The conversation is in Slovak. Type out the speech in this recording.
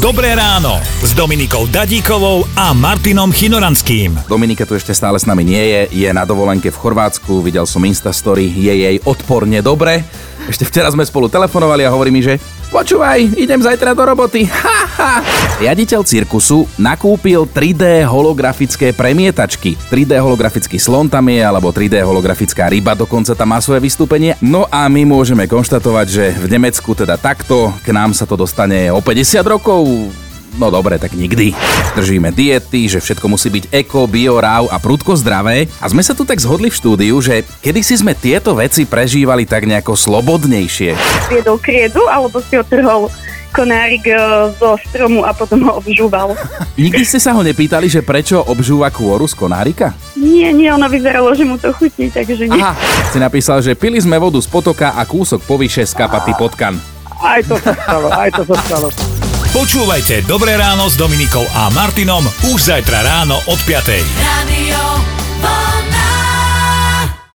Dobré ráno s Dominikou Dadíkovou a Martinom Chinoranským. Dominika tu ešte stále s nami nie je, je na dovolenke v Chorvátsku, videl som Instastory, je jej odporne dobre. Ešte včera sme spolu telefonovali a hovorí mi, že počúvaj, idem zajtra do roboty. Ha, ha. Riaditeľ cirkusu nakúpil 3D holografické premietačky. 3D holografický slon tam je, alebo 3D holografická ryba dokonca tam má svoje vystúpenie. No a my môžeme konštatovať, že v Nemecku teda takto, k nám sa to dostane o 50 rokov, No dobre, tak nikdy. Držíme diety, že všetko musí byť eko, bio, ráv a prudko zdravé. A sme sa tu tak zhodli v štúdiu, že kedysi sme tieto veci prežívali tak nejako slobodnejšie. viedol kriedu, alebo si otrhol konárik e, zo stromu a potom ho obžúval. Nikdy ste sa ho nepýtali, že prečo obžúva kôru z konárika? Nie, nie, ono vyzeralo, že mu to chutí, takže nie. Aha, si napísal, že pili sme vodu z potoka a kúsok povyše z kapatý potkan. Aj to sa stalo, aj to sa stalo. Počúvajte Dobré ráno s Dominikou a Martinom už zajtra ráno od 5. Radio